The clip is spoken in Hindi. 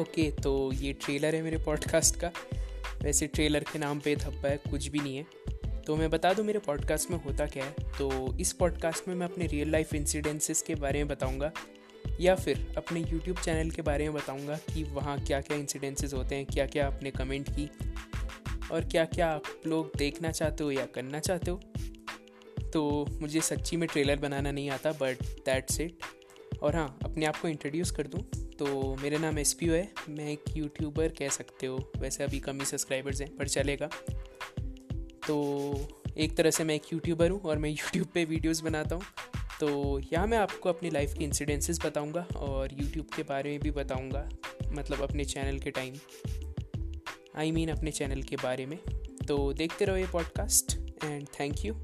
ओके तो ये ट्रेलर है मेरे पॉडकास्ट का। वैसे ट्रेलर के नाम पे धब्बा है, कुछ भी नहीं है। तो मैं बता दूँ, मेरे पॉडकास्ट में होता क्या है? तो इस पॉडकास्ट में मैं अपने रियल लाइफ इंसिडेंसेस के बारे में बताऊँगा, या फिर अपने यूट्यूब चैनल के बारे में बताऊँगा कि वहाँ क्या क्या इंसिडेंसेस होते हैं क्या क्या आपने कमेंट की, और क्या क्या आप लोग देखना चाहते हो या करना चाहते हो। तो मुझे सच्ची में ट्रेलर बनाना नहीं आता बट दैट्स इट और हाँ अपने आप को इंट्रोड्यूस कर दूँ तो मेरा नाम एस पी है। मैं एक यूट्यूबर कह सकते हो। वैसे अभी कम ही सब्सक्राइबर्स हैं, पर चलेगा। तो एक तरह से मैं एक यूट्यूबर हूँ और मैं यूट्यूब पे वीडियोस बनाता हूँ। तो यहाँ मैं आपको अपनी लाइफ के इंसिडेंसेस बताऊँगा और यूट्यूब के बारे में भी बताऊँगा मतलब अपने चैनल के टाइम आई मीन अपने चैनल के बारे में। तो देखते रहो ये पॉडकास्ट एंड थैंक यू